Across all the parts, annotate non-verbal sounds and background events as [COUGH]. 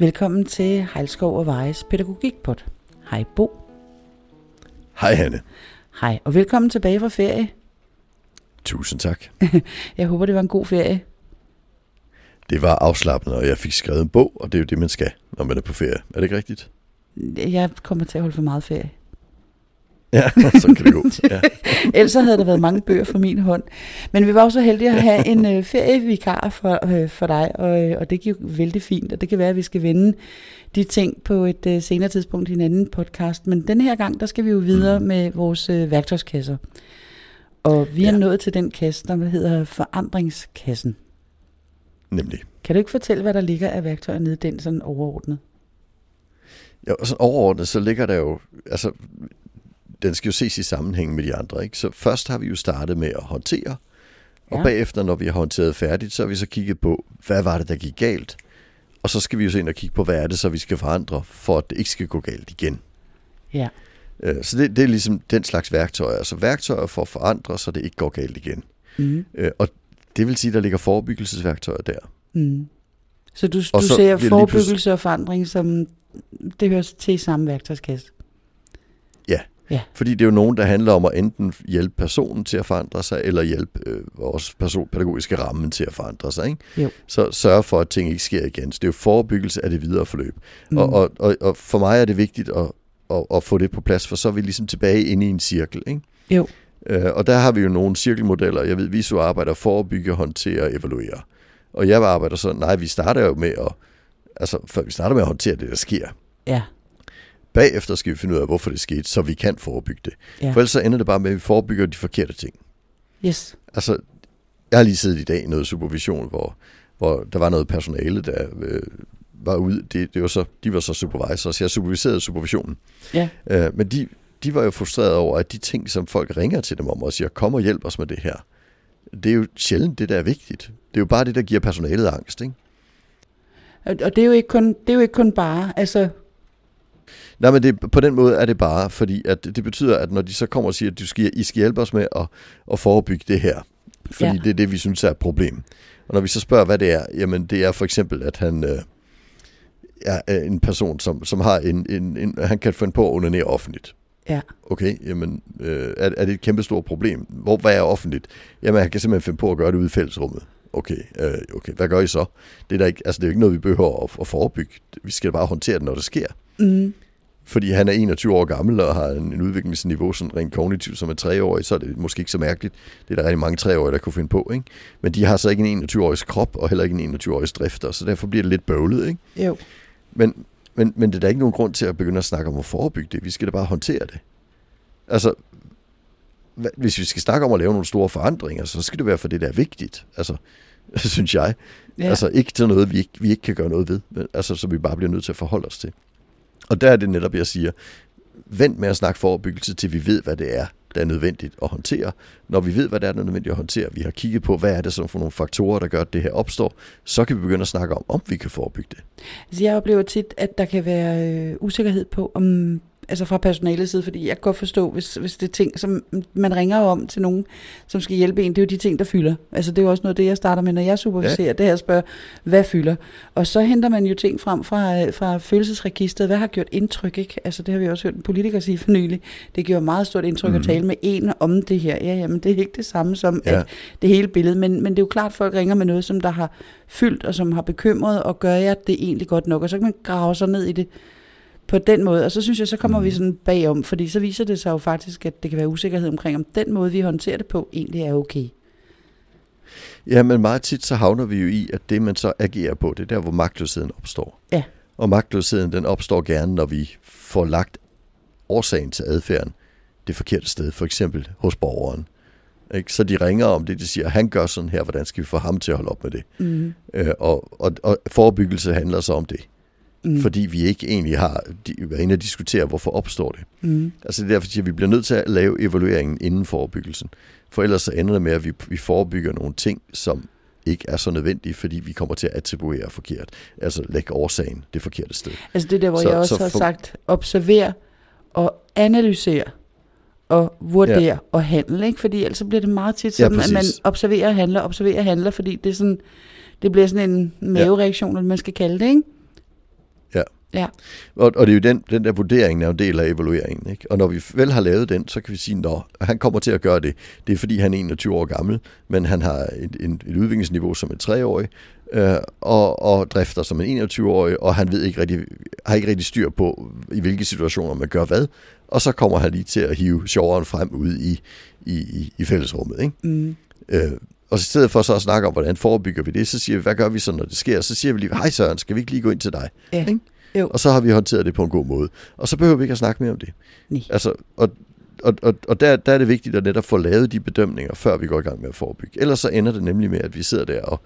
Velkommen til Hejlskov og Vejes Pædagogikpod. Hej Bo. Hej Hanne. Hej, og velkommen tilbage fra ferie. Tusind tak. [LAUGHS] Jeg håber, det var en god ferie. Det var afslappende, og jeg fik skrevet en bog, og det er jo det, man skal, når man er på ferie. Er det ikke rigtigt? Jeg kommer til at holde for meget ferie. Ja, [LAUGHS] så kan det gå. Ja. [LAUGHS] Ellers havde der været mange bøger fra min hånd. Men vi var også så heldige at have en øh, ferievikar for, øh, for dig, og, øh, og det gik vældig fint. Og det kan være, at vi skal vende de ting på et øh, senere tidspunkt i en anden podcast. Men den her gang, der skal vi jo videre mm. med vores øh, værktøjskasser. Og vi er Ja. nået til den kasse, der hedder forandringskassen. Nemlig. Kan du ikke fortælle, hvad der ligger af værktøjer nede i den sådan overordnet? Ja, og så overordnet, så ligger der jo, altså, den skal jo ses i sammenhæng med de andre, ikke? Så først har vi jo startet med at håndtere, og Ja. bagefter, når vi har håndteret færdigt, så har vi så kigget på, hvad var det, der gik galt? Og så skal vi jo så ind og kigge på, hvad er det, så vi skal forandre, for at det ikke skal gå galt igen. Ja. Øh, Så det, det er ligesom den slags værktøjer. Altså værktøjer for at forandre, så det ikke går galt igen. Mm. Øh, Og det vil sige, at der ligger forebyggelsesværktøjer der. Mm. Så du, Og du så ser forebyggelse og forandring som, det hører til i samme værktøjskasse? Fordi det er jo nogen, der handler om at enten hjælpe personen til at forandre sig, eller hjælpe øh, vores person, pædagogiske ramme til at forandre sig. Ikke? Jo. Så sørge for, at ting ikke sker igen. Så det er jo forebyggelse af det videre forløb. Mm. Og, og, og, og for mig er det vigtigt at, at, at få det på plads, for så er vi ligesom tilbage inde i en cirkel. Ikke? Jo. Øh, og der har vi jo nogle cirkelmodeller. Jeg ved, VISU arbejder forebygge, håndtere og evaluere. Og jeg arbejder så, nej, vi starter jo med at, altså, for vi starter med at håndtere det, der sker. Ja, Bagefter skal vi finde ud af, hvorfor det skete, så vi kan forebygge det. ja. For ellers så ender det bare med, at vi forebygger de forkerte ting. Yes. Altså, jeg har lige siddet i dag i noget supervision, hvor, hvor der var noget personale, der øh, var ude. Det, det var så, de var så supervisors, så jeg superviserede supervisionen. Ja. Øh, men de, de var jo frustrerede over, at de ting, som folk ringer til dem om og siger, kom og hjælp os med det her, det er jo sjældent det, der er vigtigt. Det er jo bare det, der giver personalet angst, ikke? Og, og det, er jo ikke kun, det er jo ikke kun bare, altså, Nej, men det, på den måde er det bare, fordi at det, betyder, at når de så kommer og siger, at du skal, I skal hjælpe os med at, at forebygge det her, fordi Ja. det er det, vi synes er et problem. Og når vi så spørger, hvad det er, jamen det er for eksempel, at han øh, er en person, som, som har en, en, en, han kan finde på at onanere offentligt. ja, Okay, jamen øh, er, er det et kæmpe stort problem? Hvor, hvad er offentligt? Jamen han kan simpelthen finde på at gøre det ude i fællesrummet. Okay, øh, okay, hvad gør I så? Det er, der ikke, altså, det er jo ikke noget, vi behøver at, at forebygge. Vi skal bare håndtere det, når det sker mm, fordi han er 21 år gammel og har en, en udviklingsniveau sådan rent kognitivt som er treårig, så er det måske ikke så mærkeligt. Det er der rigtig mange treårige, der kunne finde på, ikke? Men de har så ikke en 21-årigs krop og heller ikke en 21-årigs drifter, så derfor bliver det lidt bøvlet, ikke? jo, Men, men, men det er der ikke nogen grund til at begynde at snakke om at forebygge det. Vi skal da bare håndtere det. Altså, hvis vi skal snakke om at lave nogle store forandringer, så skal det være for det, der er vigtigt. Altså, [LAUGHS] synes jeg. ja. Altså ikke til noget, vi ikke, vi ikke kan gøre noget ved, men, altså, så vi bare bliver nødt til at forholde os til. Og der er det netop, jeg siger, vent med at snakke forebyggelse, til vi ved, hvad det er, der er nødvendigt at håndtere. Når vi ved, hvad det er, der er nødvendigt at håndtere, vi har kigget på, hvad er det så for nogle faktorer, der gør, at det her opstår, så kan vi begynde at snakke om, om vi kan forebygge det. Altså, jeg oplever tit, at der kan være øh, usikkerhed på, om, altså fra personalets side, fordi jeg kan godt forstå, hvis, hvis det er ting, som man ringer om til nogen, som skal hjælpe en, det er jo de ting, der fylder. Altså det er jo også noget af det, jeg starter med, når jeg superviserer, ja. det her at spørge, hvad fylder? Og så henter man jo ting frem fra, øh, fra følelsesregistret, hvad har gjort indtryk, ikke? Altså det har vi også hørt en politiker sige for nylig. Det gjorde meget stort indtryk mm. at Mhm. tale med en om det her. Ja, jamen det er ikke det samme som Ja. at det hele billede, men, men det er jo klart, at folk ringer med noget, som der har fyldt, og som har bekymret, og gør jeg det egentlig godt nok? Og så kan man grave sig ned i det på den måde, og så synes jeg, så kommer mm. vi sådan bagom, fordi så viser det sig jo faktisk, at det kan være usikkerhed omkring, om den måde, vi håndterer det på, egentlig er okay. Ja, men meget tit så havner vi jo i, at det man så agerer på, det er der, hvor magtløsheden opstår. Ja. Og magtløsheden, den opstår gerne, når vi får lagt årsagen til adfærden det forkerte sted, for eksempel hos borgeren. Ikke? Så de ringer om det, de siger, han gør sådan her, hvordan skal vi få ham til at holde op med det? Mm. Øh, og, og, og forebyggelse handler så om det, Mm. fordi vi ikke egentlig har været inde og diskutere, hvorfor opstår det. Mm. Altså det er derfor, at vi bliver nødt til at lave evalueringen inden forebyggelsen. For ellers så ender det med, at vi, vi forebygger nogle ting, som ikke er så nødvendige, fordi vi kommer til at attribuere forkert. Altså lægge årsagen det forkerte sted. Altså det er der, hvor Så- jeg også så har for- sagt, observer og analysere og vurdere ja. og handle, ikke? Fordi ellers bliver det meget tit Ja, sådan, at man observerer og handler, observerer og handler, fordi det er sådan, det bliver sådan en mavereaktion, eller man skal kalde det, ikke? Ja. Og, og det er jo den, den der vurdering er jo en del af evalueringen. Ikke? Og når vi vel har lavet den, så kan vi sige, at han kommer til at gøre det. Det er fordi, han er 21 år gammel, men han har et, et, et udviklingsniveau som en treårig, øh, og, og drifter som en 21-årig, og han ved ikke rigtig, har ikke rigtig styr på, i hvilke situationer man gør hvad. Og så kommer han lige til at hive sjoveren frem ud i, i, i, i fællesrummet. Ikke? Mm. Øh, og i stedet for så at snakke om, hvordan forebygger vi det, så siger vi, hvad gør vi så, når det sker? Så siger vi lige, hej Søren, skal vi ikke lige gå ind til dig? Ja. Ikke? Jo. Og så har vi håndteret det på en god måde. Og så behøver vi ikke at snakke mere om det. Nej. Altså, og, og, og, og der, der er det vigtigt at netop få lavet de bedømninger, før vi går i gang med at forebygge. Ellers så ender det nemlig med, at vi sidder der og,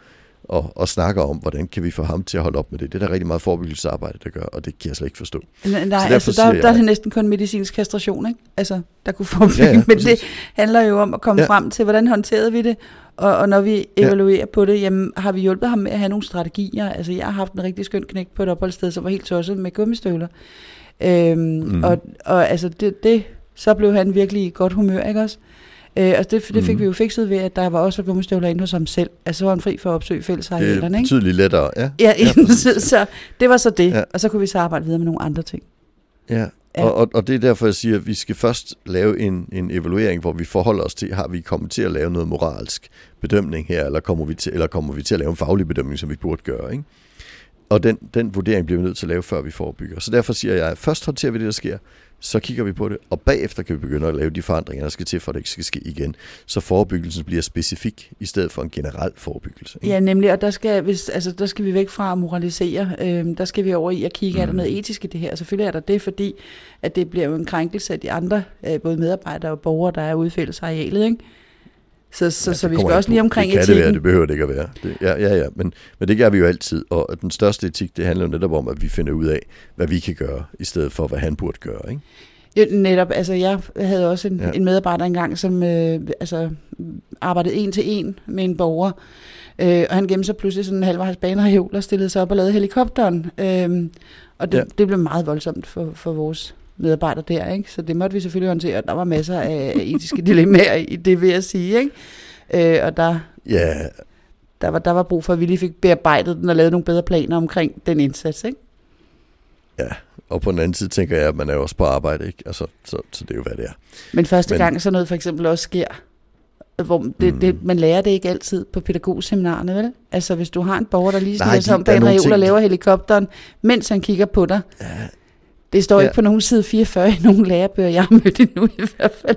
og, og snakker om, hvordan kan vi få ham til at holde op med det. Det er der rigtig meget forebyggelsesarbejde, der gør, og det kan jeg slet ikke forstå. Nej, altså der, siger der er jeg- det næsten kun medicinsk kastration, ikke? Altså, der kunne forebygge, Ja, ja, men det handler jo om at komme ja. frem til, hvordan håndterede vi det, og, og når vi evaluerer ja. på det, jamen, har vi hjulpet ham med at have nogle strategier? Altså, jeg har haft en rigtig skøn knæk på et opholdssted, som var helt tosset med gummistøvler. Øhm, mm. og, og altså, det, det, så blev han virkelig i godt humør, ikke også? Øh, og det, det fik Mhm. vi jo fikset ved, at der var også gummistøvler inde hos ham selv. Altså, så var han fri for at opsøge Det fællesarealerne, er ikke? betydeligt lettere. Ja, Ja, Ja, [LAUGHS] så, så det var så det. Ja. Og så kunne vi så arbejde videre med nogle andre ting. ja. Ja. Og, og, og det er derfor, jeg siger, at vi skal først lave en, en evaluering, hvor vi forholder os til, har vi kommet til at lave noget moralsk bedømning her, eller kommer vi til, eller kommer vi til at lave en faglig bedømning, som vi burde gøre. Ikke? Og den, den vurdering bliver vi nødt til at lave, før vi forebygger. Så derfor siger jeg, at først håndterer vi det, der sker, så kigger vi på det, og bagefter kan vi begynde at lave de forandringer, der skal til, for at det ikke skal ske igen. Så forebyggelsen bliver specifik, i stedet for en generel forebyggelse. ikke? Ja, nemlig, og der skal, hvis, altså, der skal vi væk fra at moralisere. Øhm, der skal vi over i at kigge, mm. er der Mhm. noget etisk i det her? Selvfølgelig er der det, fordi at det bliver jo en krænkelse af de andre, øh, både medarbejdere og borgere, der er ude i fællesarealet, ikke? Så, så, Ja, så vi skal også lige omkring Det kan det være, etikken. det behøver det ikke at være. Det, ja, ja, ja, men, men det gør vi jo altid, og den største etik, det handler jo netop om, at vi finder ud af, hvad vi kan gøre, i stedet for, hvad han burde gøre. Ikke? Jo, netop, altså jeg havde også en, Ja. en medarbejder engang, som øh, altså, arbejdede en til en med en borger, øh, og han gemte sig pludselig sådan en halvvejs banereol og stillede sig op og lavede helikopteren. Øh, og det, ja. det blev meget voldsomt for, for vores medarbejdere der, ikke? så det måtte vi selvfølgelig håndtere. Der var masser af etiske dilemmaer i det, vil jeg sige. Ikke? Øh, og der, Ja, der, var, der var brug for, at vi lige fik bearbejdet den og lavet nogle bedre planer omkring den indsats. Ikke? ja, og på den anden side tænker jeg, at man er jo også på arbejde, ikke? Altså, så, så det er jo, hvad det er. Men første Men- gang sådan noget for eksempel også sker, hvor det, Mm. det, man lærer det ikke altid på pædagogseminarerne, vel? Altså hvis du har en borger, der lige sig om bag en reol og laver helikopteren, mens han kigger på dig. Ja, Det står Ja. ikke på nogen side 44 i nogen lærebøger, jeg har mødt endnu i hvert fald.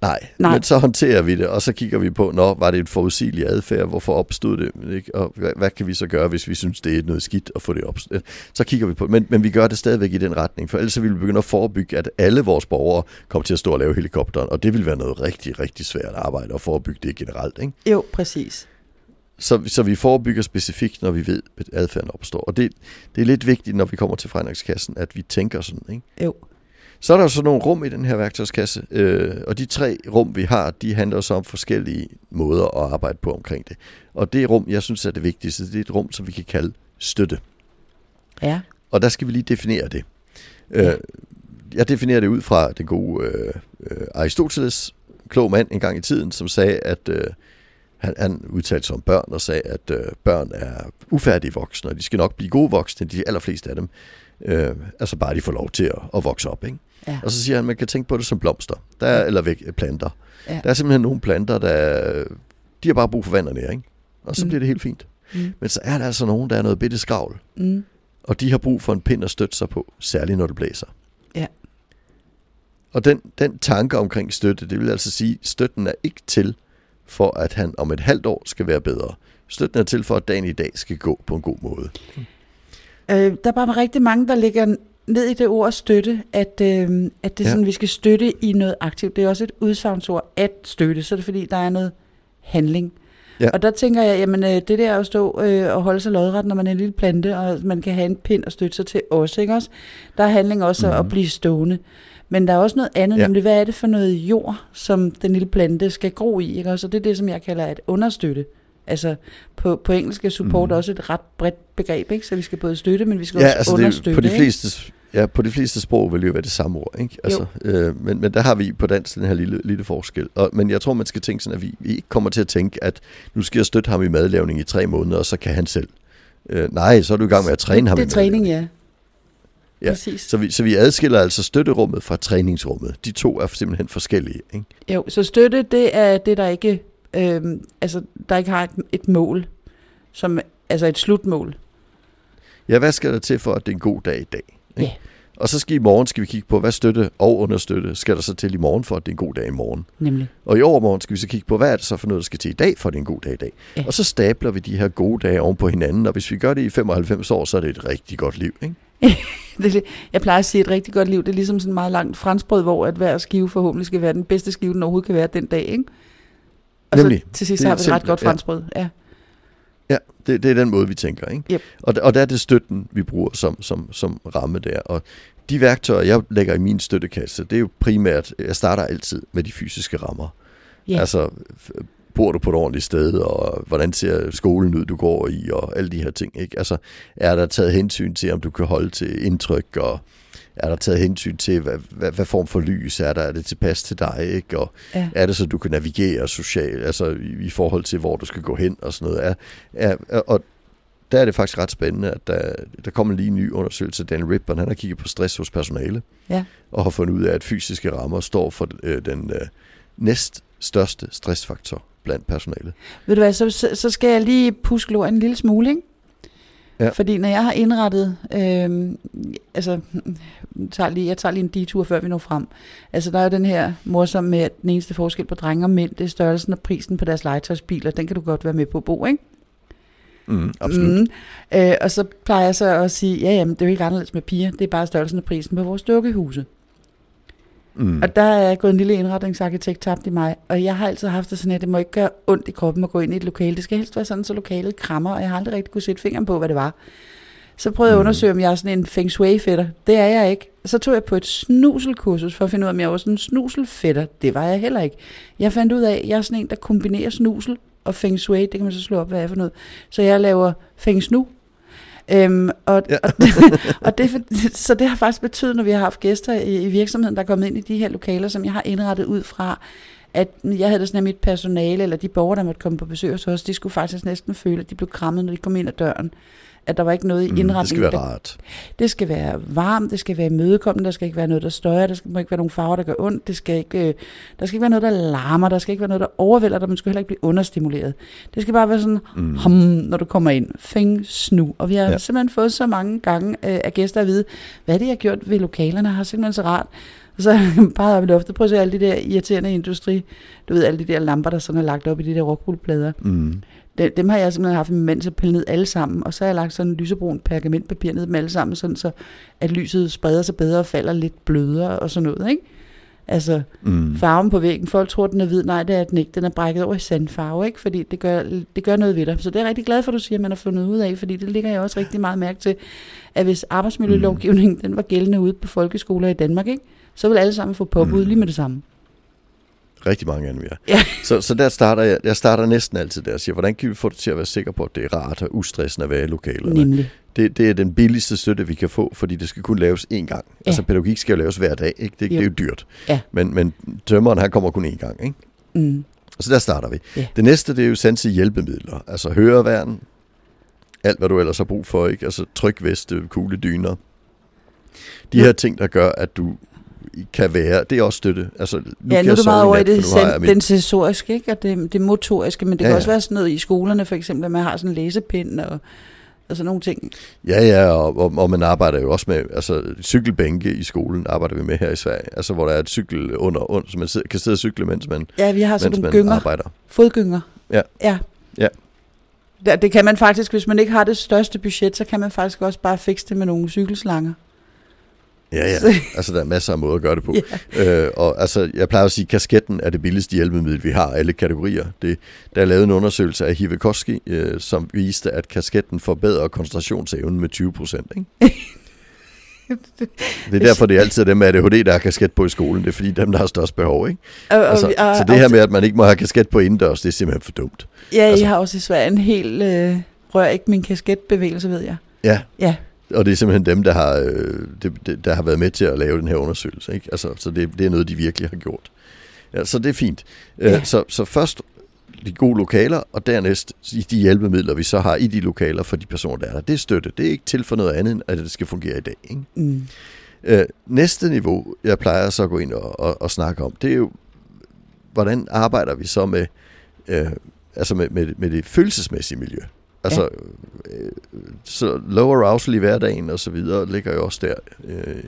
nej, Nej. men så håndterer vi det, og så kigger vi på, nå, var det et forudsigelig adfærd, hvorfor opstod det, ikke? og hvad, hvad kan vi så gøre, hvis vi synes, det er noget skidt at få det opstået. Så kigger vi på det, men, men vi gør det stadigvæk i den retning, for ellers så vil vi begynde at forebygge, at alle vores borgere kommer til at stå og lave helikopteren, og det vil være noget rigtig, rigtig svært arbejde at forebygge det generelt. Ikke? Jo, præcis. Så, så vi forebygger specifikt, når vi ved, at adfærden opstår. Og det, det er lidt vigtigt, når vi kommer til forandringskassen, at vi tænker sådan. Ikke? Jo. Så er der jo så nogle rum i den her værktøjskasse, øh, og de tre rum, vi har, de handler så om forskellige måder at arbejde på omkring det. Og det rum, jeg synes er det vigtigste, det er et rum, som vi kan kalde støtte. Ja. Og der skal vi lige definere det. Øh, Ja. jeg definerer det ud fra den gode øh, øh, Aristoteles, klog mand en gang i tiden, som sagde, at øh, han, han udtalte sig om børn og sagde, at øh, børn er ufærdige voksne, og de skal nok blive gode voksne, de allerfleste af dem. Øh, altså bare de får lov til at, at vokse op. Ikke? Ja. Og så siger han, at man kan tænke på det som blomster, der er, Ja. eller væk, planter. Ja. Der er simpelthen nogle planter, der de har bare brug for vand og næring, og så Mm. bliver det helt fint. Mm. Men så er der altså nogen, der er noget bitte skravl, Mm. og de har brug for en pind at støtte sig på, særligt når det blæser. Ja. Og den, den tanke omkring støtte, det vil altså sige, at støtten er ikke til for, at han om et halvt år skal være bedre. Støtten er til for, at dagen i dag skal gå på en god måde. Øh, der er bare rigtig mange, der ligger ned i det ord støtte, at, øh, at det er Ja. sådan, vi skal støtte i noget aktivt. Det er også et udsagnsord, at støtte, så er det fordi, der er noget handling. Ja. Og der tænker jeg, jamen øh, det der at stå øh, og holde sig lodret, når man er en lille plante, og man kan have en pind og støtte sig til også, ikke også? Der er handling også mm-hmm. Mhm. at blive stående. Men der er også noget andet, Ja. nemlig hvad er det for noget jord, som den lille plante skal gro i, ikke? Og det er det, som jeg kalder at understøtte. Altså på, på engelsk er support mm. også et ret bredt begreb, ikke? Så vi skal både støtte, men vi skal Ja, også altså det, er understøtte. jo- på de ikke? fleste, ja, på de fleste sprog vil det jo være det samme ord, ikke? Altså, øh, men, men der har vi på dansk den her lille, lille forskel. Og, men jeg tror, man skal tænke sådan, at vi, vi ikke kommer til at tænke, at nu skal jeg støtte ham i madlavning i tre måneder, og så kan han selv. Øh, nej, så er du i gang med at træne det, ham det er træning, madlavning. Ja, præcis. Så vi, så vi adskiller altså støtterummet fra træningsrummet. De to er simpelthen forskellige. Ikke? Jo, så støtte, det er det, der ikke, øhm, altså, der ikke har et, et mål, som, altså et slutmål. Ja, hvad skal der til for, at det er en god dag i dag? Ja. Ikke? Og så skal i morgen skal vi kigge på, hvad støtte og understøtte skal der så til i morgen, for at det er en god dag i morgen. Nemlig. Og i overmorgen skal vi så kigge på, hvad er det så for noget, der skal til i dag, for at det er en god dag i dag. Ja. Og så stabler vi de her gode dage oven på hinanden, og hvis vi gør det i 95 år, så er det et rigtig godt liv. Ikke? [LAUGHS] [LAUGHS] Det, jeg plejer at sige, at et rigtig godt liv, det er ligesom sådan en meget langt franskbrød, hvor at hver skive forhåbentlig skal være den bedste skive, den overhovedet kan være den dag, ikke? Og Nemlig. så til sidst har vi et ret godt ja. franskbrød. Ja. Ja, det, det er den måde, vi tænker. Ikke? Yep. Og, og der er det støtten, vi bruger som, som, som ramme der. Og de værktøjer, jeg lægger i min støttekasse, det er jo primært, jeg starter altid med de fysiske rammer. Ja. Altså, bor du på et ordentligt sted, og hvordan ser skolen ud, du går i, og alle de her ting. Ikke? Altså, er der taget hensyn til, om du kan holde til indtryk, og er der taget hensyn til, hvad, hvad, hvad form for lys er der, er det tilpas til dig, ikke? og Ja. er det så, du kan navigere socialt, altså i, i forhold til, hvor du skal gå hen og sådan noget. Er, er, og der er det faktisk ret spændende, at der, der kommer lige en ny undersøgelse. Dan Rippon, han har kigget på stress hos personale, Ja. og har fundet ud af, at fysiske rammer står for øh, den øh, næst største stressfaktor blandt personalet. Ved du hvad, så, så, skal jeg lige puske lort en lille smule, ikke? Ja. Fordi når jeg har indrettet, øh, altså, tager, lige, jeg tager lige en detur, før vi når frem. Altså, der er jo den her morsom med, at den eneste forskel på drenge og mænd, det er størrelsen og prisen på deres legetøjsbiler. Den kan du godt være med på, Bo, ikke? Mm, absolut. Mm. Øh, og så plejer jeg så at sige, ja, jamen, det er jo ikke anderledes med piger, det er bare størrelsen og prisen på vores dukkehuse. Mm. Og der er gået en lille indretningsarkitekt tabt i mig, og jeg har altid haft det sådan, at det må ikke gøre ondt i kroppen at gå ind i et lokale. Det skal helst være sådan, så lokalet krammer, og jeg har aldrig rigtig kunne sætte fingeren på, hvad det var. Så prøvede jeg at Mm. undersøge, om jeg er sådan en feng shui-fætter. Det er jeg ikke. Så tog jeg på et snuselkursus for at finde ud af, om jeg var sådan en snuselfætter. Det var jeg heller ikke. Jeg fandt ud af, at jeg er sådan en, der kombinerer snusel og feng shui. Det kan man så slå op, hvad er for noget. Så jeg laver feng snu. Øhm, og, Ja. og, [LAUGHS] og det, så det har faktisk betydet, når vi har haft gæster i, i virksomheden, der er kommet ind i de her lokaler, som jeg har indrettet ud fra, at jeg havde det sådan, at mit personale, eller de borgere, der måtte komme på besøg hos os, de skulle faktisk næsten føle, at de blev krammet, når de kom ind ad døren. At der var ikke noget i Mm, indretningen. det skal være der, rart. det skal være varmt, det skal være imødekommende, der skal ikke være noget, der støjer, der skal, må ikke være nogen farver, der gør ondt, det skal ikke, øh, der skal ikke være noget, der larmer, der skal ikke være noget, der overvælder dig, man skal heller ikke blive understimuleret. Det skal bare være sådan, Mm. mm. hum, når du kommer ind. Fing, snu. Og vi har Ja. simpelthen fået så mange gange øh, af gæster at vide, hvad det, jeg har gjort ved lokalerne, har simpelthen så rart. Og så [LAUGHS] bare op i loftet, prøv at se alle de der irriterende industri, du ved, alle de der lamper, der sådan er lagt op i de der rockwoolplader. Mm. Dem, dem har jeg simpelthen haft min mand til at pille ned alle sammen, og så har jeg lagt sådan en lysebrun pergamentpapir ned dem alle sammen, sådan så at lyset spreder sig bedre og falder lidt blødere og sådan noget, ikke? Altså, Mm. farven på væggen, folk tror, den er hvid, nej, det er den ikke, den er brækket over i sandfarve, ikke? Fordi det gør, det gør noget ved dig. Så det er jeg rigtig glad for, at du siger, at man har fundet ud af, fordi det ligger jeg også rigtig meget mærke til, at hvis arbejdsmiljølovgivningen, den var gældende ude på folkeskoler i Danmark, ikke? Så vil alle sammen få påbud Mm. lige med det samme. Rigtig mange af dem, ja. Ja. Så, så der starter jeg, jeg starter næsten altid der og siger, hvordan kan vi få det til at være sikre på, at det er rart og ustressende at være i lokalerne? Nemlig. Det, det er den billigste støtte, vi kan få, fordi det skal kun laves én gang. Ja. Altså pædagogik skal jo laves hver dag, ikke? Det, det er jo dyrt. Ja. Men, men tømmeren, han kommer kun én gang, ikke? Mm. Så der starter vi. Ja. Det næste, det er jo sanse hjælpemidler. Altså høreværn, alt hvad du ellers har brug for, ikke? Altså trykveste, kugledyner. De her ting, der gør, at du kan være, det er også støtte. Altså, nu Ja, kan nu er du meget over i det, mit- sensoriske, ikke? Og det, det motoriske, men det Ja, kan ja. også være sådan noget i skolerne, for eksempel, at man har sådan en læsepind og, og sådan nogle ting. Ja, ja, og, og, og man arbejder jo også med, altså cykelbænke i skolen arbejder vi med her i Sverige, altså hvor der er et cykel under, under så man sidder, kan sidde og cykle, mens man, Ja, vi har sådan nogle gynger, arbejder. fodgynger. Ja. Ja. Ja. Det kan man faktisk, hvis man ikke har det største budget, så kan man faktisk også bare fikse det med nogle cykelslanger. Ja, ja, Så- altså der er masser af måder at gøre det på. [LAUGHS] Ja. Øh, og altså, jeg plejer at sige, at kasketten er det billigste hjælpemiddel, vi har, alle kategorier. Det, der er lavet en undersøgelse af Hivekoski, øh, som viste, at kasketten forbedrer koncentrationsevnen med 20 procent. [LAUGHS] Det er derfor, det er altid dem med ADHD, der har kasket på i skolen. Det er fordi dem, der har størst behov. Ikke? Og, og, Altså, vi- og, så det her med, at man ikke må have kasket på indendørs, det er simpelthen for dumt. Ja, altså- jeg har også i Sverige en helt øh, rør ikke min kasketbevægelse, ved jeg. Ja, Ja, og det er simpelthen dem, der har, øh, det, det, der har været med til at lave den her undersøgelse. Ikke? Altså, så det, det er noget, de virkelig har gjort. Ja, så det er fint. Ja. Ja. Så, så først de gode lokaler, og dernæst de hjælpemidler, vi så har i de lokaler for de personer, der er der. Det er støtte. Det er ikke til for noget andet, end at det skal fungere i dag. Ikke? Mm. Øh, næste niveau, jeg plejer så at gå ind og, og, og snakke om, det er jo, hvordan arbejder vi så med, øh, altså med, med, med det følelsesmæssige miljø? Altså, ja. øh, så low arousal i hverdagen og så videre ligger jo også der. Øh,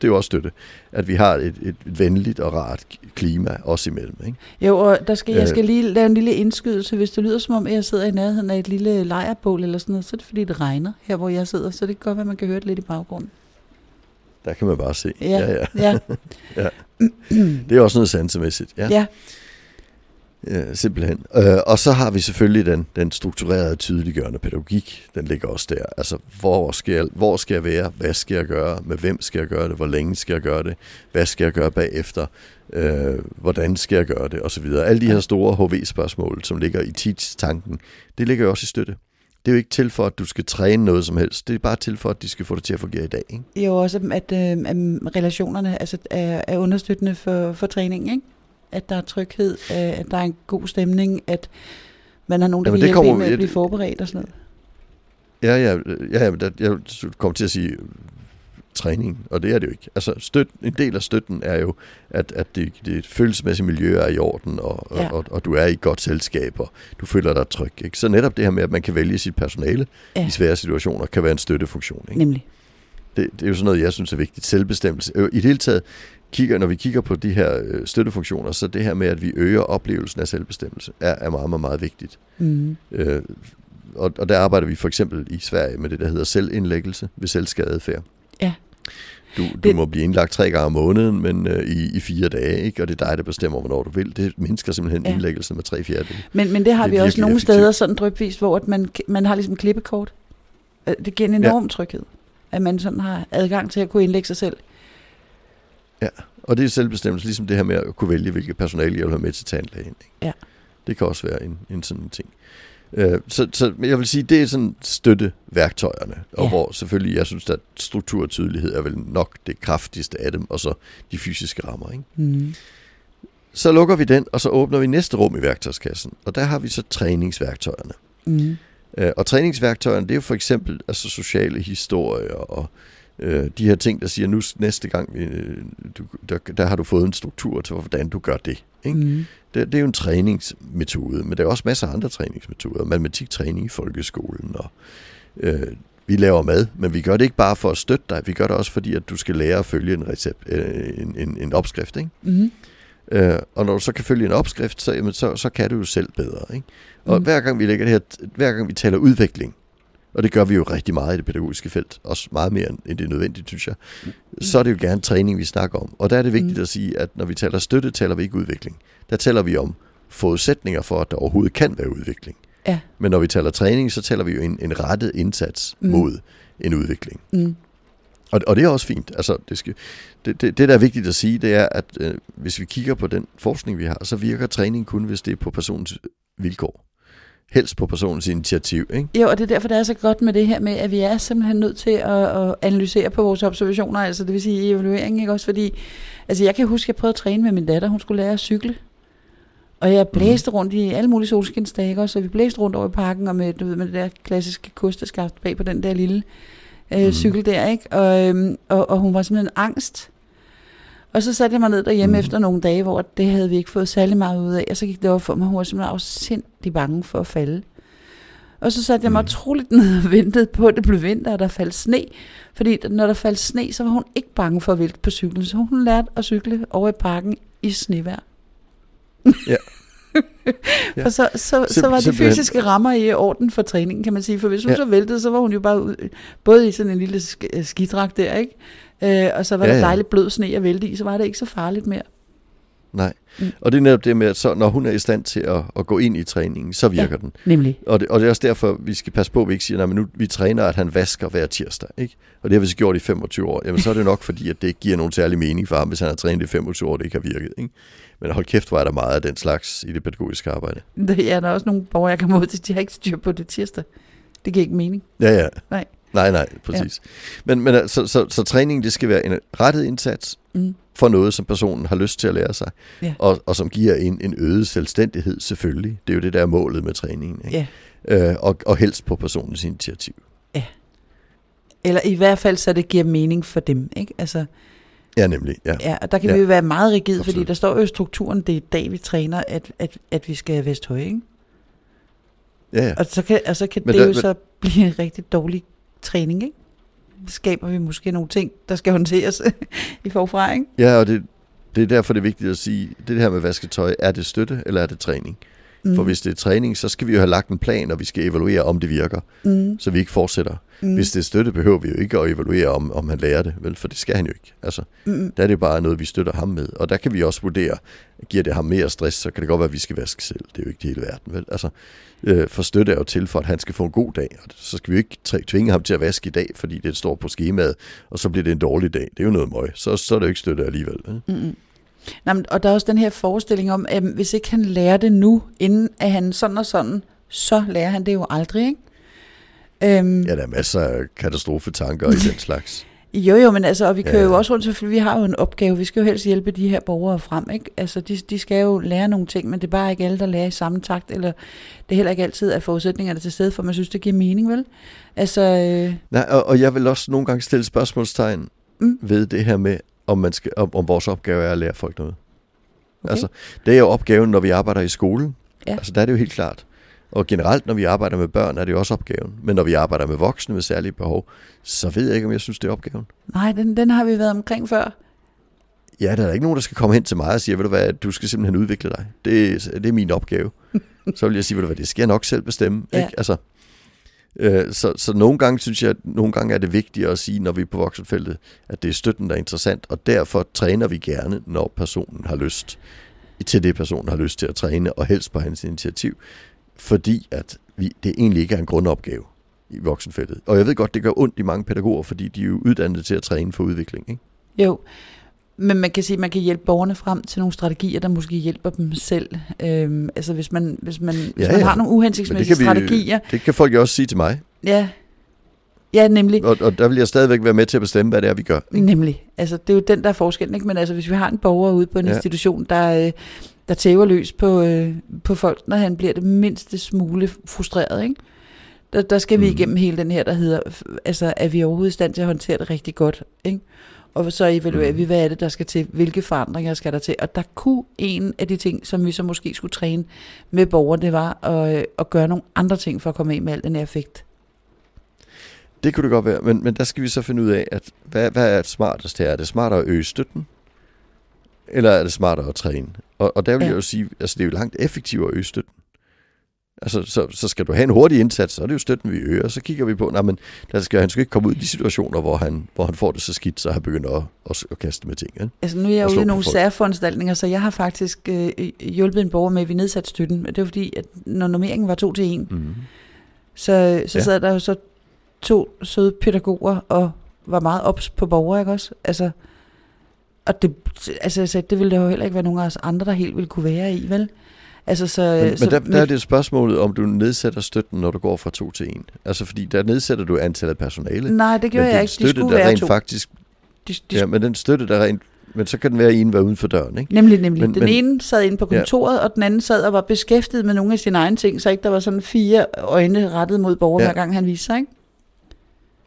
det er jo også støtte, at vi har et, et, venligt og rart klima også imellem. Ikke? Jo, og der skal, jeg skal lige lave en lille indskydelse. Hvis det lyder som om, jeg sidder i nærheden af et lille lejrbål eller sådan noget, så er det fordi, det regner her, hvor jeg sidder. Så det kan godt være, at man kan høre det lidt i baggrunden. Der kan man bare se. Ja, ja. ja. ja. [LAUGHS] Det er også noget sansemæssigt. Ja. ja. Ja, simpelthen. Øh, og så har vi selvfølgelig den, den strukturerede, tydeliggørende pædagogik. Den ligger også der. Altså, hvor skal, jeg, hvor skal jeg være? Hvad skal jeg gøre? Med hvem skal jeg gøre det? Hvor længe skal jeg gøre det? Hvad skal jeg gøre bagefter? Øh, hvordan skal jeg gøre det? Og så videre. Alle de her store HV-spørgsmål, som ligger i teach-tanken, det ligger jo også i støtte. Det er jo ikke til for, at du skal træne noget som helst. Det er bare til for, at de skal få det til at fungere i dag. Ikke? Jo, også at, øh, at relationerne altså, er, er understøttende for, for træningen, ikke? At der er tryghed, øh, at der er en god stemning, at man har nogen, der Jamen, vil hjælpe med at blive forberedt og sådan noget. Ja, ja, ja, ja jeg kommer til at sige træning, og det er det jo ikke. Altså, støt, en del af støtten er jo, at, at det, det følelsesmæssige miljø er i orden, og, ja. og, og, og du er i et godt selskab, og du føler dig tryg. Ikke? Så netop det her med, at man kan vælge sit personale ja. i svære situationer, kan være en støttefunktion. Ikke? Nemlig. Det, det er jo sådan noget, jeg synes er vigtigt. Selvbestemmelse. I det hele taget, kigger, når vi kigger på de her øh, støttefunktioner, så det her med, at vi øger oplevelsen af selvbestemmelse, er, er meget, meget, meget vigtigt. Mm. Øh, og, og der arbejder vi for eksempel i Sverige med det, der hedder selvindlæggelse ved selvskadeadfærd. Ja. Du, du det... må blive indlagt tre gange om måneden, men øh, i, i fire dage, ikke? og det er dig, der bestemmer, hvornår du vil. Det mindsker simpelthen ja. indlæggelsen med tre fjerde. Men, men det har det vi også nogle effektivt. steder sådan drøbvist, hvor at man, man har ligesom klippekort. Øh, det giver en enorm ja. tryghed, at man sådan har adgang til at kunne indlægge sig selv Ja, og det er selvbestemmelse, ligesom det her med at kunne vælge, hvilket personale jeg vil have med til tandlægen. Ikke? Ja. Det kan også være en, en sådan en ting. Uh, så, så jeg vil sige, det er sådan støtteværktøjerne, og ja. hvor selvfølgelig, jeg synes, at struktur og tydelighed er vel nok det kraftigste af dem, og så de fysiske rammer. Ikke? Mm. Så lukker vi den, og så åbner vi næste rum i værktøjskassen, og der har vi så træningsværktøjerne. Mm. Uh, og træningsværktøjerne, det er jo for eksempel altså sociale historier og øh, de her ting, der siger, nu næste gang, øh, du, der, der har du fået en struktur til, hvordan du gør det. Ikke? Mm. Det, det er jo en træningsmetode, men der er også masser af andre træningsmetoder. Matematiktræning i folkeskolen, og øh, vi laver mad, men vi gør det ikke bare for at støtte dig, vi gør det også fordi, at du skal lære at følge en recept, øh, en, en, en opskrift. Ikke? Mm. Øh, og når du så kan følge en opskrift, så, jamen, så, så kan du jo selv bedre. Ikke? Og mm. hver gang vi lægger det her, hver gang vi taler udvikling, og det gør vi jo rigtig meget i det pædagogiske felt, også meget mere end det er nødvendigt, synes jeg, så er det jo gerne træning, vi snakker om. Og der er det vigtigt mm. at sige, at når vi taler støtte, taler vi ikke udvikling. Der taler vi om forudsætninger for, at der overhovedet kan være udvikling. Ja. Men når vi taler træning, så taler vi jo en, en rettet indsats mm. mod en udvikling. Mm. Og, og det er også fint. Altså, det, skal, det, det, det, der er vigtigt at sige, det er, at øh, hvis vi kigger på den forskning, vi har, så virker træning kun, hvis det er på personens vilkår helst på personens initiativ. Ikke? Jo, og det er derfor, det er så godt med det her med, at vi er simpelthen nødt til at, at analysere på vores observationer, altså det vil sige i evalueringen, ikke også? Fordi, altså jeg kan huske, at jeg prøvede at træne med min datter, hun skulle lære at cykle. Og jeg blæste rundt i alle mulige solskinsdage, så vi blæste rundt over i parken, og med, du ved, med det der klassiske kosteskaft bag på den der lille øh, mm. cykel der, ikke? Og, øhm, og, og hun var simpelthen angst og så satte jeg mig ned derhjemme mm. efter nogle dage, hvor det havde vi ikke fået særlig meget ud af. Og så gik det over for mig, hun var simpelthen afsindig bange for at falde. Og så satte jeg mig mm. utroligt [LAUGHS] ned og ventede på, at det blev vinter, og der faldt sne. Fordi når der faldt sne, så var hun ikke bange for at vælte på cyklen. Så hun lærte at cykle over i parken i snevejr. Ja. [LAUGHS] ja. for så, så, så var de fysiske rammer i orden for træningen, kan man sige. For hvis hun ja. så væltede, så var hun jo bare ud, både i sådan en lille skidragt der, ikke? Øh, og så var ja, der dejligt blød sne at vælte i, så var det ikke så farligt mere. Nej, mm. og det er netop det med, at så, når hun er i stand til at, at gå ind i træningen, så virker ja, den. nemlig. Og det, og det er også derfor, vi skal passe på, at vi ikke siger, at nu vi træner, at han vasker hver tirsdag. Ikke? Og det har vi så gjort i 25 år. Jamen så er det nok fordi, at det ikke giver nogen særlig mening for ham, hvis han har trænet i 25 år, det ikke har virket. Ikke? Men hold kæft, hvor er der meget af den slags i det pædagogiske arbejde. [LAUGHS] Er der også nogle borgere, jeg kan mod til, de har ikke styr på det tirsdag. Det giver ikke mening. Ja, ja. Nej. Nej, nej, præcis. Ja. Men, men så, så, så, så træningen, det skal være en rettet indsats, mm. for noget, som personen har lyst til at lære sig, Ja. og, og som giver en, en øget selvstændighed selvfølgelig. Det er jo det, der er målet med træningen. Ikke? Ja. Øh, og, og helst på personens initiativ. Eller i hvert fald, så det giver mening for dem. Ikke? Altså, Ja, nemlig. Ja. ja, og der kan Ja. vi jo være meget rigide, fordi Absolut. der står jo i strukturen, det er i dag, vi træner, at, at, at vi skal have Vesthøj. Ikke? Ja, ja. Og så kan, og så kan Men det der- jo men- så blive en rigtig dårlig træning. Ikke? Skaber vi måske nogle ting, der skal håndteres [LAUGHS] i forfra. Ikke? ja og det, det er derfor, det er vigtigt at sige, det her med vasketøj, er det støtte, eller er det træning? Mm. For hvis det er træning, så skal vi jo have lagt en plan, og vi skal evaluere, om det virker, mm, så vi ikke fortsætter. Mm. Hvis det er støtte, behøver vi jo ikke at evaluere, om, om han lærer det, vel? For det skal han jo ikke. Altså, mm, der er det bare noget, vi støtter ham med. Og der kan vi også vurdere, giver det ham mere stress, så kan det godt være, at vi skal vaske selv. Det er jo ikke det hele verden, vel? Altså, øh, for støtte er jo til, for at han skal få en god dag. Og så skal vi jo ikke tvinge ham til at vaske i dag, fordi det står på skemaet, og så bliver det en dårlig dag. Det er jo noget møg. Så, så er det jo ikke støtte alligevel. Vel? mm. Nej, men, og der er også den her forestilling om, at hvis ikke han lærer det nu, inden at han sådan og sådan, så lærer han det jo aldrig. Ikke? Øhm, Ja, der er masser af katastrofetanker i den [LAUGHS] slags. Jo, jo, men altså, og vi kører Ja. jo også rundt, selvfølgelig, vi har jo en opgave, vi skal jo helst hjælpe de her borgere frem, ikke? Altså, de, de skal jo lære nogle ting, men det er bare ikke alle, der lærer i samme takt, eller det er heller ikke altid, at forudsætningerne er til stede, for man synes, det giver mening, vel? Altså, øh, Nej, og, og jeg vil også nogle gange stille spørgsmålstegn Mm. ved det her med, om, man skal, om, om vores opgave er at lære folk noget. okay. Altså, det er jo opgaven, når vi arbejder i skolen. Ja. Altså, der er det jo helt klart. Og generelt, når vi arbejder med børn, er det jo også opgaven. Men når vi arbejder med voksne med særlige behov, så ved jeg ikke, om jeg synes, det er opgaven. nej, den, den har vi været omkring før. Ja, der er ikke nogen, der skal komme hen til mig og sige, ved du hvad, du skal simpelthen udvikle dig. Det, det er min opgave. [LAUGHS] så vil jeg sige, ved du hvad, det skal jeg nok selv bestemme. Ja. Ikke? Altså, øh, så, så nogle gange synes jeg, at nogle gange er det vigtigt at sige, når vi er på voksenfeltet, at det er støtten, der er interessant, og derfor træner vi gerne, når personen har lyst til det, personen har lyst til at træne, og helst på hans initiativ, fordi at vi, det egentlig ikke er en grundopgave i voksenfeltet. Og jeg ved godt, det gør ondt i mange pædagoger, fordi de er jo uddannet til at træne for udvikling. Ikke? Jo, men man kan sige, at man kan hjælpe borgerne frem til nogle strategier, der måske hjælper dem selv. Øhm, altså hvis man, hvis man, hvis Ja, man ja. har nogle uhensigtsmæssige det kan, vi, strategier. det kan folk jo også sige til mig. Ja, ja nemlig. Og, og der vil jeg stadigvæk være med til at bestemme, hvad det er, vi gør. Nemlig. Altså, det er jo den, der er forskellen. Ikke? Men altså, hvis vi har en borger ude på en Ja. institution, der, øh, der tæver løs på, øh, på folk, når han bliver det mindste smule frustreret, ikke? Der, der skal vi Mhm. igennem hele den her, der hedder, altså, er vi overhovedet i stand til at håndtere det rigtig godt? Ikke? Og så evaluerer Mhm. vi, hvad er det, der skal til? Hvilke forandringer skal der til? Og der kunne en af de ting, som vi så måske skulle træne med borgere, det var at, øh, at gøre nogle andre ting for at komme af med al den her effekt. Det kunne det godt være, men, men der skal vi så finde ud af, at hvad, hvad er det smartest her? Er det smartere at øge støtten? Eller er det smartere at træne? Og, og der vil ja. Jeg jo sige, altså det er jo langt effektivere at øge støtten. Altså, så, så skal du have en hurtig indsats, så er det jo støtten, vi øger. Så kigger vi på, nej, men der skal, han skal ikke komme ud i de situationer, hvor han, hvor han får det så skidt, så han begynder at, at, at kaste med ting. Ikke? Altså nu er jeg ude i nogle folk. særforanstaltninger, så jeg har faktisk øh, hjulpet en borger med, at vi nedsatte støtten. Det var fordi, at når normeringen var to til en, Mm-hmm. så, så ja. sad der jo så to søde pædagoger og var meget ops på borgere, ikke også? Altså, og det, altså, jeg sagde, det ville der jo heller ikke være nogen af os andre, der helt ville kunne være i, vel? Altså, så, Men, så, men der, der er det spørgsmålet, om du nedsætter støtten, når du går fra to til en. Altså fordi der nedsætter du antallet af personale. Nej, det gjorde jeg ikke. De støtte, skulle der være rent to. faktisk De, de, Ja, men den støtte, der rent... Men så kan den være, at en var uden for døren, ikke? Nemlig, nemlig. Men- den men- ene sad inde på Ja. kontoret, og den anden sad og var beskæftiget med nogle af sine egne ting, så ikke der var sådan fire øjne rettet mod borgeren, Ja. ja. hver gang han viste sig, ikke?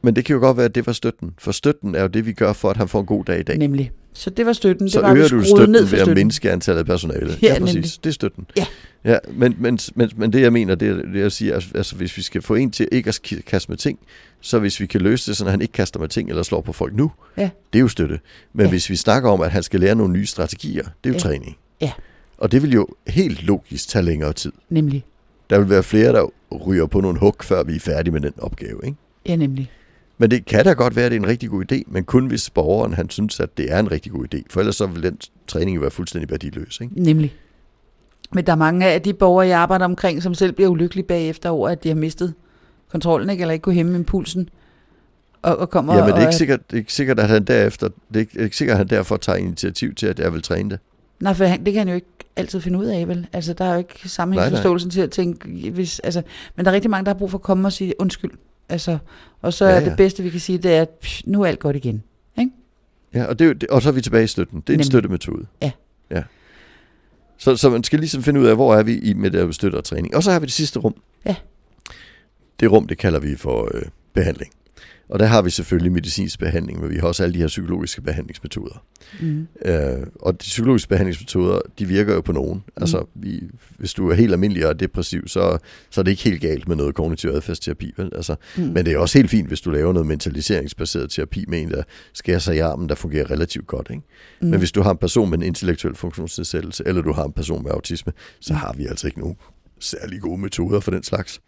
Men det kan jo godt være, at det var støtten. For støtten er jo det, vi gør for, at han får en god dag i dag. Nemlig. Så det var støtten. så det var, øger du støtten ned for ved at mindske antallet af personale. Ja, præcis. nemlig. Det er støtten. Ja. ja men, men, men, men det, jeg mener, det er, det er at sige, altså, hvis vi skal få en til ikke at kaste med ting, så hvis vi kan løse det, så han ikke kaster med ting eller slår på folk nu, Ja. det er jo støtte. Men Ja. hvis vi snakker om, at han skal lære nogle nye strategier, det er jo Ja. træning. Ja. Og det vil jo helt logisk tage længere tid. Nemlig. Der vil være flere, der ryger på nogle hug, før vi er færdige med den opgave. Ikke? Ja, nemlig. Men det kan da godt være, at det er en rigtig god idé, men kun hvis borgeren han synes, at det er en rigtig god idé. For ellers så vil den træning være fuldstændig værdiløs. Ikke? Nemlig. Men der er mange af de borgere, jeg arbejder omkring, som selv bliver ulykkelige bagefter over, at de har mistet kontrollen, ikke? eller ikke kunne hæmme impulsen. Og, og kommer Ja, men det er ikke sikkert, det er ikke sikkert, at han derefter, det er ikke, det er ikke sikkert, at han derfor tager initiativ til, at jeg vil træne det. Nej, for han, det kan han jo ikke altid finde ud af, vel? Altså, der er jo ikke sammenhængsforståelsen til at tænke, hvis, altså, men der er rigtig mange, der har brug for at komme og sige undskyld. Altså, og så Ja, ja, er det bedste, vi kan sige, det er, at psh, nu er alt godt igen. Ikke? Ja, og, det, og så er vi tilbage i støtten. Det er en Nemlig. støttemetode. Ja. ja. Så, så man skal ligesom finde ud af, hvor er vi i med det støtte og træning. Og så har vi det sidste rum. Ja. Det rum, det kalder vi for øh, behandling. Og der har vi selvfølgelig medicinsk behandling, men vi har også alle de her psykologiske behandlingsmetoder. Mm. Øh, og de psykologiske behandlingsmetoder, de virker jo på nogen. Altså, vi, hvis du er helt almindelig og depressiv, så, så er det ikke helt galt med noget kognitiv adfærdsterapi. Vel? Altså, Mm. men det er også helt fint, hvis du laver noget mentaliseringsbaseret terapi med en, der skærer sig i armen, der fungerer relativt godt. Ikke? Mm. Men hvis du har en person med en intellektuel funktionsnedsættelse, eller du har en person med autisme, så har vi altså ikke nogen særlig gode metoder for den slags.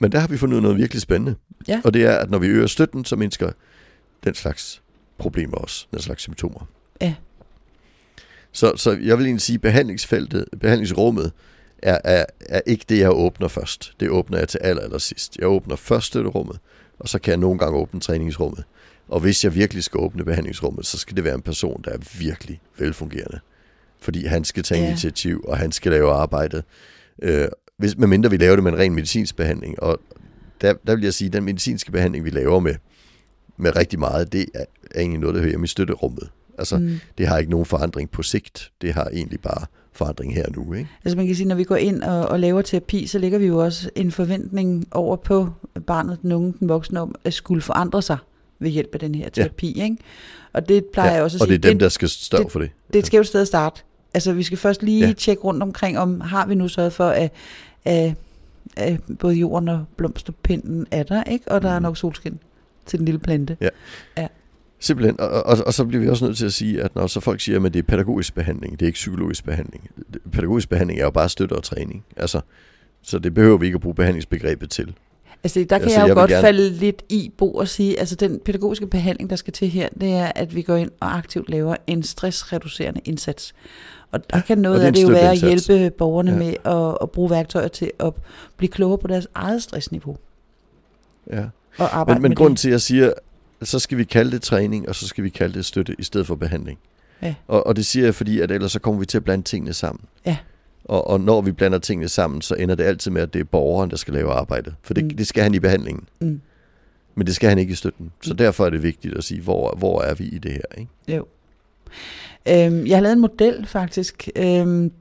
Men der har vi fundet noget virkelig spændende. Ja. Og det er, at når vi øger støtten, så mindsker den slags problemer også, den slags symptomer. Ja. Så, så jeg vil egentlig sige, at behandlingsfeltet, behandlingsrummet, er, er, er ikke det, jeg åbner først. Det åbner jeg til aller, aller sidst. Jeg åbner først støtterummet, og så kan jeg nogle gange åbne træningsrummet. Og hvis jeg virkelig skal åbne behandlingsrummet, så skal det være en person, der er virkelig velfungerende. Fordi han skal tage Ja. initiativ, og han skal lave arbejdet. Øh, hvis, medmindre vi laver det med en ren medicinsk behandling. Og der, der vil jeg sige, at den medicinske behandling, vi laver med, med rigtig meget, det er, er egentlig noget, der hører hjemme i støtterummet. Altså, Mm. det har ikke nogen forandring på sigt. Det har egentlig bare forandring her nu. Ikke? Altså man kan sige, når vi går ind og, og laver terapi, så lægger vi jo også en forventning over på barnet, den unge, den voksne om at skulle forandre sig ved hjælp af den her terapi. Ja. Ikke? Og det plejer jeg også at og sige, det er dem, der skal stå det- for det. det er et skævt sted at starte. Altså vi skal først lige Ja. ja. tjekke rundt omkring, om har vi nu sørget for, at, at, at både jorden og blomsterpinden er der, ikke? og der er Mhm. nok solskin til den lille plante. Simpelthen, og, og, og så bliver vi også nødt til at sige, at når så folk siger, at det er pædagogisk behandling, det er ikke psykologisk behandling. Pædagogisk behandling er jo bare støtte og træning. Altså, så det behøver vi ikke at bruge behandlingsbegrebet til. Altså der kan Altså, jeg jo jeg godt gerne- falde lidt i bo og sige, altså den pædagogiske behandling, der skal til her, det er, at vi går ind og aktivt laver en stressreducerende indsats. Og der kan og noget af det jo være at hjælpe borgerne Ja. ja. med at, at bruge værktøjer til at blive klogere på deres eget stressniveau. Ja. Og arbejde Men, men med grunden det. til, at jeg siger, så skal vi kalde det træning, og så skal vi kalde det støtte i stedet for behandling. Ja. Og, og det siger jeg, fordi at ellers så kommer vi til at blande tingene sammen. Ja. Og, og når vi blander tingene sammen, så ender det altid med, at det er borgeren, der skal lave arbejdet. For det, Mm. det skal han i behandlingen, Mm. men det skal han ikke i støtten. Så Mm. derfor er det vigtigt at sige, hvor, hvor er vi i det her? Ikke? Jo. Øhm, jeg har lavet en model faktisk, øhm,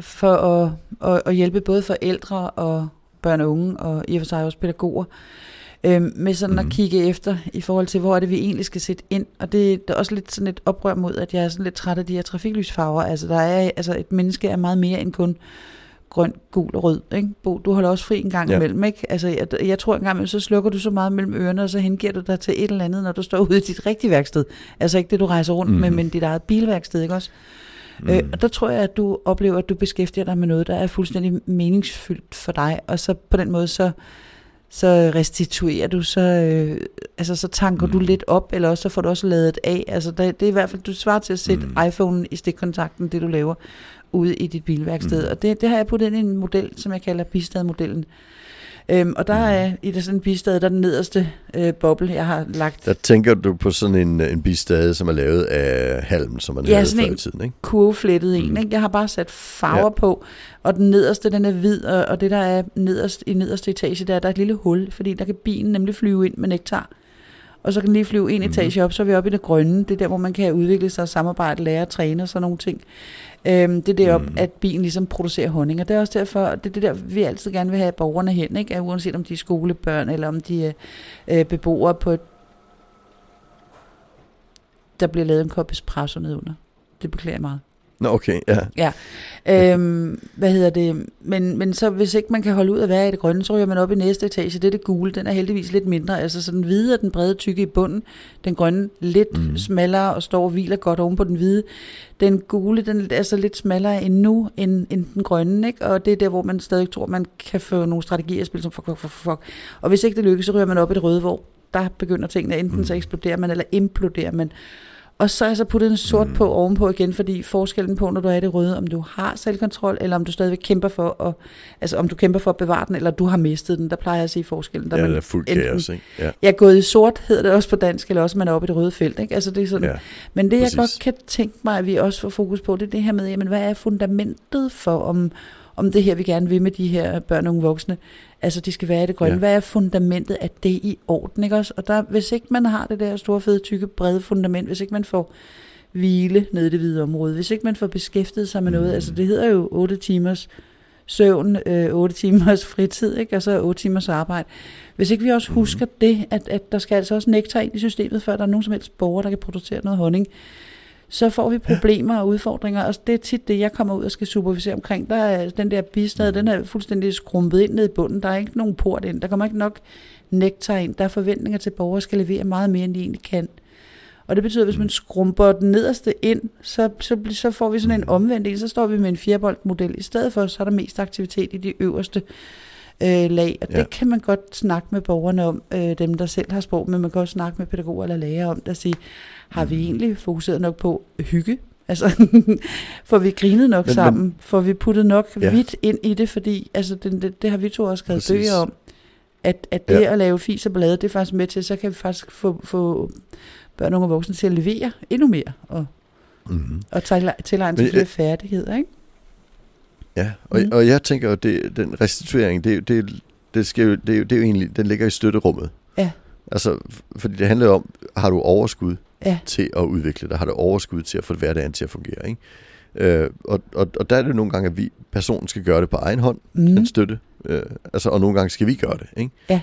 for at, at, at hjælpe både forældre og børn og unge, og i og for sig også pædagoger, øhm, med sådan Mhm. at kigge efter i forhold til, hvor er det, vi egentlig skal sætte ind. Og det, det er også lidt sådan et oprør mod, at jeg er sådan lidt træt af de her trafiklysfarver. Altså, der er, altså et menneske er meget mere end kun grøn, gul og rød. Ikke? Bo, du holder også fri en gang Ja. imellem. Ikke? Altså, jeg, jeg tror en gang imellem, så slukker du så meget mellem ørerne, og så hengiver du dig til et eller andet, når du står ude i dit rigtige værksted. Altså ikke det, du rejser rundt mm. med, Mhm. men dit eget bilværksted. Ikke også? Mm. Øh, og der tror jeg, at du oplever, at du beskæftiger dig med noget, der er fuldstændig meningsfyldt for dig, og så på den måde, så, så restituerer du, så, øh, altså, så tanker mm. du lidt op, eller også så får du også lavet af. Altså, det, det er i hvert fald, du svarer til at sætte Mm. mm. iPhone i stikkontakten, det du laver, ude i dit bilværksted. Mm. Og det, det har jeg puttet ind i en model, som jeg kalder bistadmodellen. Øhm, og der er i det sådan en bistad, der er den nederste øh, boble, jeg har lagt Der tænker du på sådan en, en bistade, som er lavet af halm, som man Ja, havde sådan før i en- tiden, ikke? kurveflettet en. Mm. Ikke? Jeg har bare sat farver Ja. på, og den nederste, den er hvid, og, og det der er nederst, i nederste etage, der, der er et lille hul, fordi der kan bilen nemlig flyve ind med nektar. Og så kan den lige flyve en Mhm. etage op, så er vi oppe i det grønne. Det er der, hvor man kan udvikle sig, samarbejde, lære, træne og sådan nogle ting. Øhm, det er deroppe, mm. at bilen ligesom producerer honning. Og det er også derfor, det er det der, vi altid gerne vil have borgerne hen, ikke? At uanset om de er skolebørn, eller om de er øh, beboere på et der bliver lavet en kop espresso nedunder. Det beklager jeg meget. Nå, okay, ja. Øhm, hvad hedder det? Men, men så hvis ikke man kan holde ud at være i det grønne, så ryger man op i næste etage. Det er det gule. Den er heldigvis lidt mindre. Altså så den hvide og den brede tykke i bunden. Den grønne lidt mm. smallere og står og hviler godt oven på den hvide. Den gule, den er så lidt smallere endnu end, end den grønne. Ikke? Og det er der, hvor man stadig tror, man kan få nogle strategier at spille som fuck, fuck, fuck, fuck. Og hvis ikke det lykkes, så ryger man op i det røde, hvor der begynder tingene. Enten så Mhm. eksploderer man, eller imploderer man. Og så er jeg så puttet en sort Mm. på ovenpå igen, fordi forskellen på, når du er det røde, om du har selvkontrol, eller om du stadigvæk kæmper for at, altså om du kæmper for at bevare den, eller du har mistet den, der plejer jeg at sige forskellen. Der Ja, man det er fuld enten- kaos, ikke? Ja, Jeg er gået i sort, hedder det også på dansk, eller også man er oppe i det røde felt. Ikke? Altså det er sådan, ja. Men det, jeg præcis. godt kan tænke mig, at vi også får fokus på, det er det her med, jamen, hvad er fundamentet for, om, om det her, vi gerne vil med de her børn og unge voksne. Altså, de skal være i det grønne. Ja. Hvad er fundamentet? Er det i orden, ikke også? Og der, hvis ikke man har det der store, fede, tykke, brede fundament, hvis ikke man får hvile nede i det hvide område, hvis ikke man får beskæftiget sig med noget, Mm. altså det hedder jo 8 timers søvn, øh, 8 timers fritid, ikke? og så 8 timers arbejde. Hvis ikke vi også husker det, at, at der skal altså også nektar ind i systemet, før der er nogen som helst borger, der kan producere noget honning, så får vi problemer og udfordringer, og det er tit det, jeg kommer ud og skal supervisere omkring. Der er den der bistad, den er fuldstændig skrumpet ind ned i bunden. Der er ikke nogen port ind. Der kommer ikke nok nektar ind. Der er forventninger til, at borgere skal levere meget mere, end de egentlig kan. Og det betyder, at hvis man skrumper den nederste ind, så, så, så får vi sådan en omvendt en. Så står vi med en fireboldmodel i stedet for, så er der mest aktivitet i de øverste øh, lag. Og Ja. det kan man godt snakke med borgerne om, øh, dem der selv har sprog, men man kan også snakke med pædagoger eller lærere om det og sige, har vi egentlig fokuseret nok på hygge? [LAUGHS] Altså, får vi grinet nok Men- men- sammen? Får vi puttet nok Ja. vidt ind i det? Fordi altså, det, det, det har vi to også skrevet Præcis. bøger om. At, at det Ja. at lave fis og ballade, det er faktisk med til, så kan vi faktisk få, få børn, og voksne til at levere endnu mere, og, Mm-hmm. og tilegne sig Men, flere færdigheder, ikke? Ja, og, Mm. og jeg tænker jo, det, den restituering, det, det, det, skal jo, det, er det er jo egentlig, den ligger i støtterummet. Ja. Altså, fordi det handler om, har du overskud Ja. til at udvikle dig? Har du overskud til at få hverdagen til at fungere? Ikke? Øh, og, og, og der er det nogle gange, at vi, personen skal gøre det på egen hånd, mm. Den støtte. Øh, altså, og nogle gange skal vi gøre det. Ikke? Ja.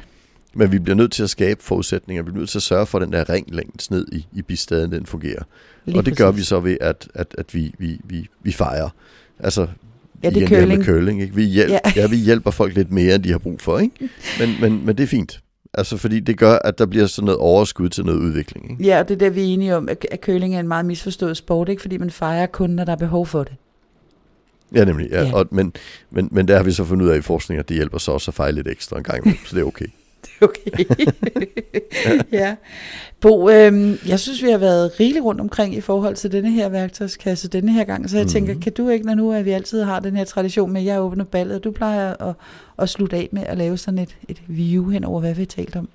Men vi bliver nødt til at skabe forudsætninger. Vi bliver nødt til at sørge for, at den der ring længst ned i, i bistaden, den fungerer. Lige og det gør vi præcis. så ved, at, at, at vi, vi, vi, vi fejrer. Altså, Ja, det er curling. Med curling ikke? Vi, hjælp, ja. Ja. vi hjælper folk lidt mere, end de har brug for. Ikke? Men, men, men det er fint. Altså, fordi det gør, at der bliver sådan noget overskud til noget udvikling. Ikke? Ja, og det er der, vi er enige om, at, curling er en meget misforstået sport, ikke? fordi man fejrer kun, når der er behov for det. Ja, nemlig. Ja. Ja. Ja. Og, men, men, men der har vi så fundet ud af i forskning, at det hjælper så også at fejle lidt ekstra en gang imellem, så det er okay. [LAUGHS] Okay. [LAUGHS] ja. Bo, øhm, jeg synes, vi har været rigeligt rundt omkring i forhold til denne her værktøjskasse denne her gang, så jeg mm. tænker, Mhm. kan du ikke, når nu at vi altid har den her tradition med, at jeg åbner ballet, og du plejer at, at slutte af med at lave sådan et, et view hen over, hvad vi har talt om?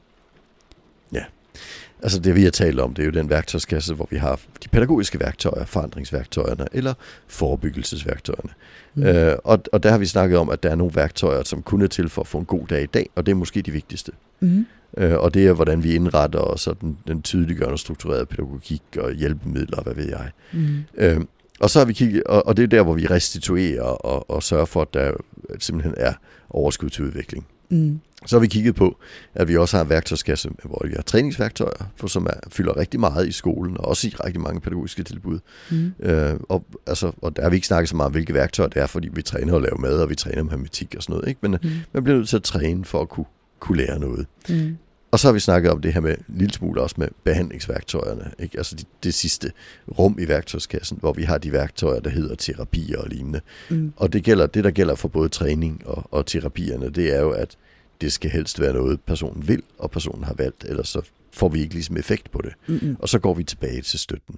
Altså det, vi har talt om, det er jo den værktøjskasse, hvor vi har de pædagogiske værktøjer, forandringsværktøjerne eller forebyggelsesværktøjerne. Mm. Øh, og, og der har vi snakket om, at der er nogle værktøjer, som kun er til for at få en god dag i dag, og det er måske de vigtigste. Mm. Øh, og det er, hvordan vi indretter os, og den, den tydeliggørende strukturerede pædagogik og hjælpemidler, og hvad ved jeg. Mm. Øh, og så har vi kigget, og, og det er der, hvor vi restituerer og, og sørger for, at der simpelthen er overskud til udvikling. Mm. Så har vi kigget på, at vi også har en værktøjskasse, hvor vi har træningsværktøjer, for som er, fylder rigtig meget i skolen, og også i rigtig mange pædagogiske tilbud. Mm. Øh, og, altså, og der har vi ikke snakket så meget om, hvilke værktøjer det er, fordi vi træner at lave mad, og vi træner matematik og sådan noget. Ikke? Men Mm. man bliver nødt til at træne for at kunne, kunne lære noget. Mm. Og så har vi snakket om det her med en lille smule også med behandlingsværktøjerne. Ikke? Altså de, det sidste rum i værktøjskassen, hvor vi har de værktøjer, der hedder terapier og lignende. Mm. Og det, gælder, det der gælder for både træning og, og terapierne, det er jo, at det skal helst være noget, personen vil, og personen har valgt, ellers så får vi ikke ligesom effekt på det. Mm. Og så går vi tilbage til støtten.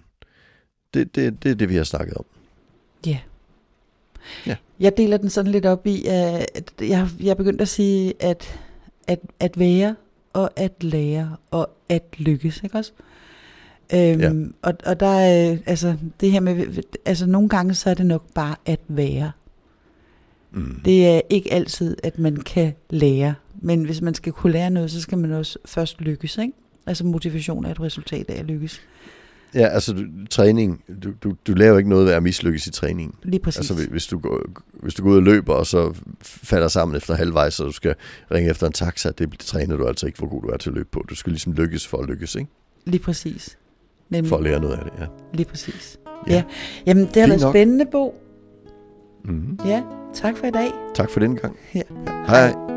Det, det, det er det, vi har snakket om. Ja. Ja. Jeg deler den sådan lidt op i, at jeg, jeg er begyndt at sige, at, at, at være og at lære og at lykkes, ikke også? Øhm, Ja. og, og der er, altså, det her med, altså nogle gange så er det nok bare at være. Mm. Det er ikke altid, at man kan lære, men hvis man skal kunne lære noget, så skal man også først lykkes, ikke? Altså motivation er et resultat af at lykkes. Ja, altså du, træning, du, du, du laver ikke noget ved at mislykkes i træningen. Lige præcis. Altså hvis- du, går, hvis du går ud og løber, og så falder sammen efter halvvejs, så du skal ringe efter en taxa, det, træner du altså ikke, hvor god du er til at løbe på. Du skal ligesom lykkes for at lykkes, ikke? Lige præcis. Nemlig. For at lære noget af det, ja. Lige præcis. Ja. Ja. ja. Jamen, det har Fint været spændende, Bo. Mm-hmm. Ja, tak for i dag. Tak for den gang. Ja. Hej.